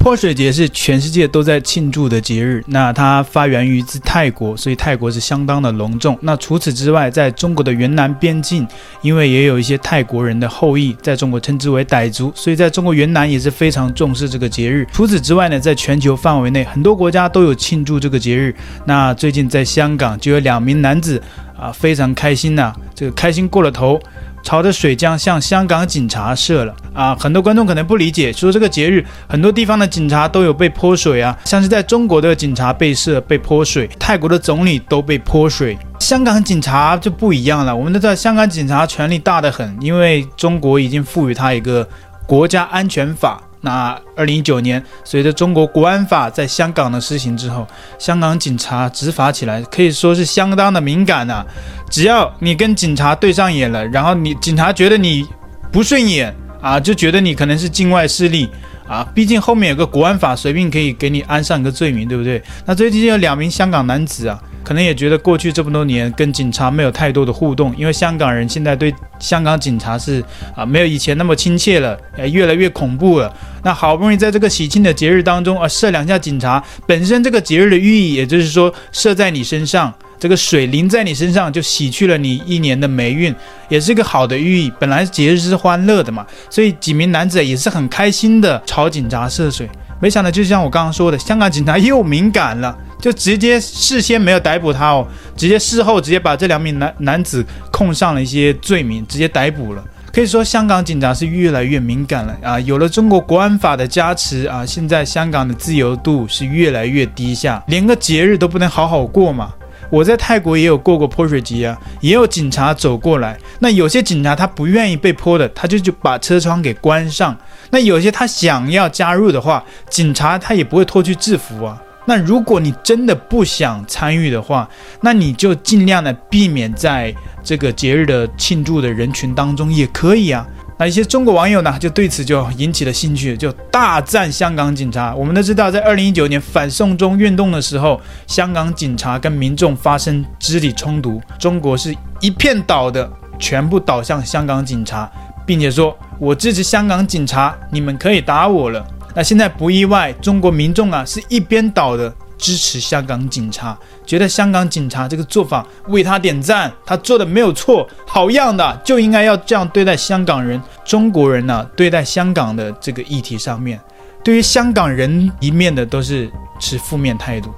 泼水节是全世界都在庆祝的节日。那它发源于自泰国，所以泰国是相当的隆重。那除此之外，在中国的云南边境，因为也有一些泰国人的后裔，在中国称之为傣族，所以在中国云南也是非常重视这个节日。除此之外呢，在全球范围内，很多国家都有庆祝这个节日。那最近在香港就有两名男子啊，非常开心呐、这个开心过了头。朝着水枪向香港警察射了啊！很多观众可能不理解，说这个节日很多地方的警察都有被泼水啊，像是在中国的警察被射、被泼水，泰国的总理都被泼水，香港警察就不一样了。我们都知道，香港警察权力大得很，因为中国已经赋予他一个国家安全法。那二零一九年，随着中国国安法在香港的施行之后，香港警察执法起来可以说是相当的敏感呐、只要你跟警察对上眼了，然后你警察觉得你不顺眼啊，就觉得你可能是境外势力啊。毕竟后面有个国安法，随便可以给你安上一个罪名，对不对？那最近有两名香港男子啊。可能也觉得过去这么多年跟警察没有太多的互动，因为香港人现在对香港警察是啊没有以前那么亲切了，呃越来越恐怖了。那好不容易在这个喜庆的节日当中啊射两下警察，本身这个节日的寓意，也就是说射在你身上，这个水淋在你身上就洗去了你一年的霉运，也是一个好的寓意。本来节日是欢乐的嘛，所以几名男子也是很开心的朝警察射水。没想到就像我刚刚说的，香港警察又敏感了。就直接事先没有逮捕他哦，直接事后直接把这两名男男子控上了一些罪名，直接逮捕了。可以说香港警察是越来越敏感了啊！有了中国国安法的加持啊，现在香港的自由度是越来越低下，连个节日都不能好好过嘛。我在泰国也有过过泼水节啊，也有警察走过来，那有些警察他不愿意被泼的，他就就把车窗给关上。那有些他想要加入的话，警察他也不会脱去制服啊。那如果你真的不想参与的话，那你就尽量的避免在这个节日的庆祝的人群当中也可以啊。那一些中国网友呢，就对此就引起了兴趣，就大赞香港警察。我们都知道，在二零一九年反送中运动的时候，香港警察跟民众发生肢体冲突，中国是一片倒的，全部倒向香港警察，并且说：“我支持香港警察，你们可以打我了。”那现在不意外，中国民众啊是一边倒的支持香港警察，觉得香港警察这个做法为他点赞，他做的没有错，好样的，就应该要这样对待香港人。中国人呢、对待香港的这个议题上面，对于香港人一面的都是持负面态度，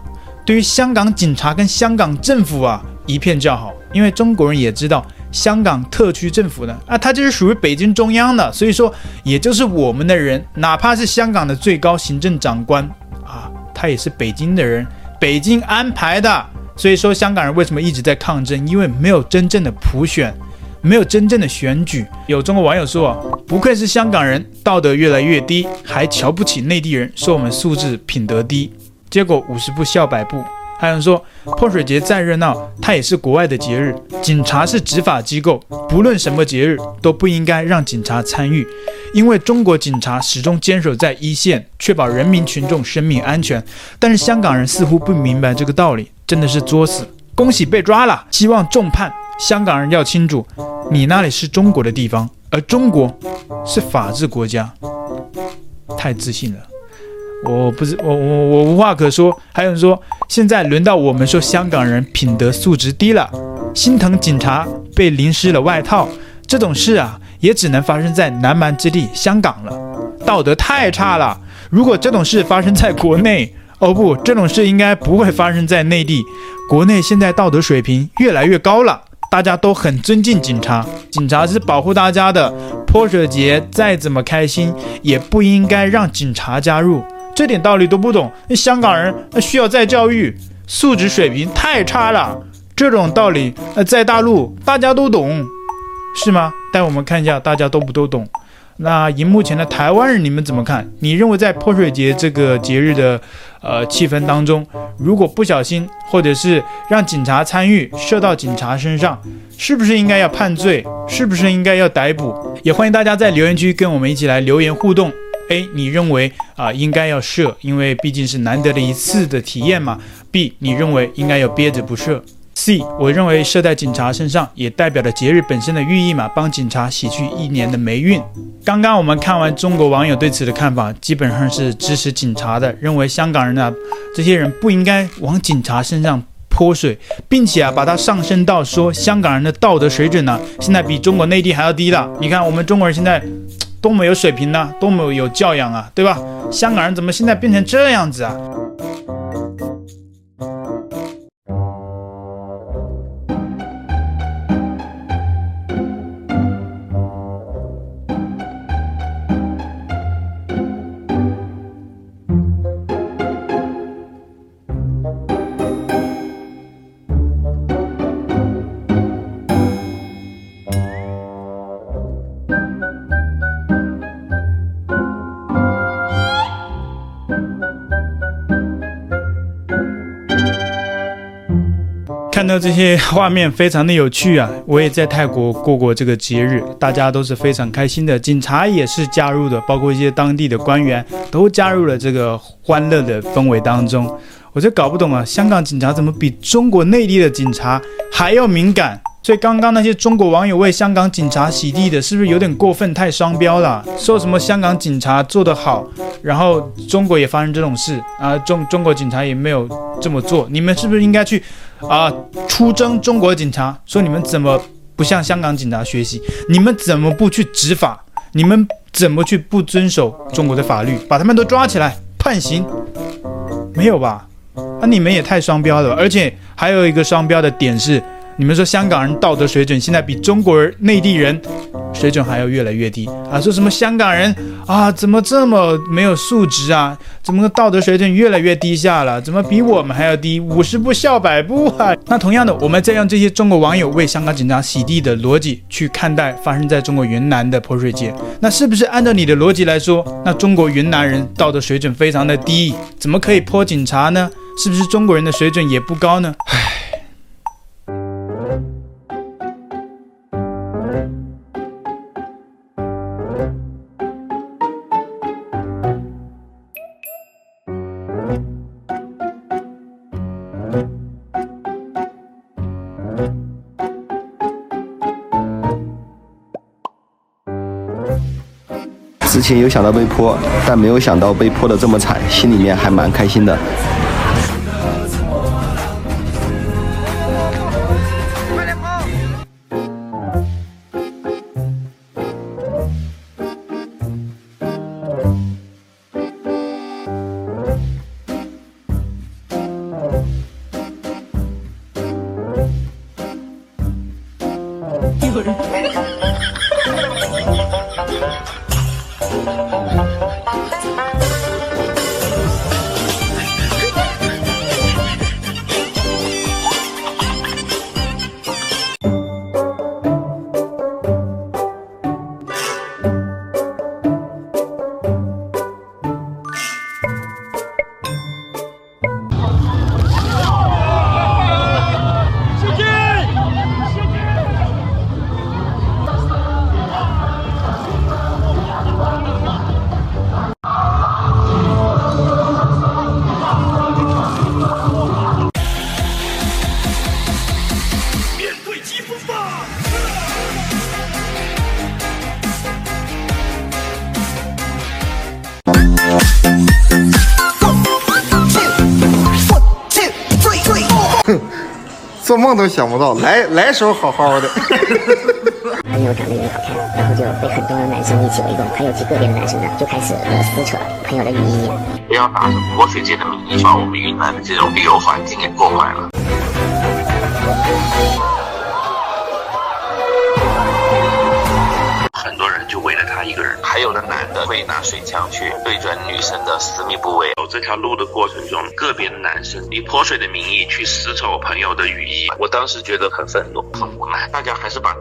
对于香港警察跟香港政府啊一片叫好，因为中国人也知道。香港特区政府的？啊，他就是属于北京中央的，所以说也就是我们的人，哪怕是香港的最高行政长官啊，他也是北京的人，北京安排的。所以说香港人为什么一直在抗争？因为没有真正的普选，没有真正的选举。有中国网友说，不愧是香港人，道德越来越低，还瞧不起内地人，说我们素质品德低。结果五十步笑百步。还有人说，泼水节再热闹，它也是国外的节日。警察是执法机构，不论什么节日都不应该让警察参与，因为中国警察始终坚守在一线，确保人民群众生命安全。但是香港人似乎不明白这个道理，真的是作死。恭喜被抓了，希望重判。香港人要清楚，你那里是中国的地方，而中国是法治国家。太自信了。我不是我我我无话可说。还有人说，现在轮到我们说香港人品德素质低了，心疼警察被淋湿了外套，这种事啊，也只能发生在南蛮之地香港了，道德太差了。如果这种事发生在国内，哦不，这种事应该不会发生在内地。国内现在道德水平越来越高了，大家都很尊敬警察，警察是保护大家的。泼水节再怎么开心，也不应该让警察加入。这点道理都不懂，那香港人需要再教育，素质水平太差了。这种道理，呃，在大陆大家都懂，是吗？带我们看一下，大家都不都懂？那荧幕前的台湾人，你们怎么看？你认为在泼水节这个节日的呃气氛当中，如果不小心，或者是让警察参与射到警察身上，是不是应该要判罪？是不是应该要逮捕？也欢迎大家在留言区跟我们一起来留言互动。A，你认为啊、呃、应该要射，因为毕竟是难得的一次的体验嘛。B，你认为应该要憋着不射。C，我认为射在警察身上也代表了节日本身的寓意嘛，帮警察洗去一年的霉运。刚刚我们看完中国网友对此的看法，基本上是支持警察的，认为香港人呢，这些人不应该往警察身上泼水，并且啊，把它上升到说香港人的道德水准呢，现在比中国内地还要低了。你看我们中国人现在多么有水平呢，多么有教养啊，对吧？香港人怎么现在变成这样子啊？到这些画面非常的有趣啊！我也在泰国过过这个节日，大家都是非常开心的，警察也是加入的，包括一些当地的官员都加入了这个欢乐的氛围当中。我就搞不懂啊，香港警察怎么比中国内地的警察还要敏感？所以刚刚那些中国网友为香港警察洗地的，是不是有点过分，太双标了？说什么香港警察做得好，然后中国也发生这种事啊？中中国警察也没有这么做，你们是不是应该去啊出征中国警察？说你们怎么不向香港警察学习？你们怎么不去执法？你们怎么去不遵守中国的法律？把他们都抓起来判刑？没有吧？那、啊、你们也太双标了！而且还有一个双标的点是。你们说香港人道德水准现在比中国人、内地人水准还要越来越低啊？说什么香港人啊，怎么这么没有素质啊？怎么个道德水准越来越低下了？怎么比我们还要低？五十步笑百步啊！那同样的，我们再用这些中国网友为香港警察洗地的逻辑去看待发生在中国云南的泼水节，那是不是按照你的逻辑来说，那中国云南人道德水准非常的低，怎么可以泼警察呢？是不是中国人的水准也不高呢？唉。之前有想到被泼，但没有想到被泼的这么惨，心里面还蛮开心的。嗯。做梦都想不到，来来时候好好的。朋友长得有点好看，然后就被很多男生一起围攻，还有极个别的男生呢就开始呃撕扯朋友的雨衣。不要打着泼水节的名义，把我们云南的这种旅游环境给破坏了。会拿水枪去对准女生的私密部位。走这条路的过程中，个别的男生以泼水的名义去撕扯我朋友的雨衣，我当时觉得很愤怒，很无奈。大家还是把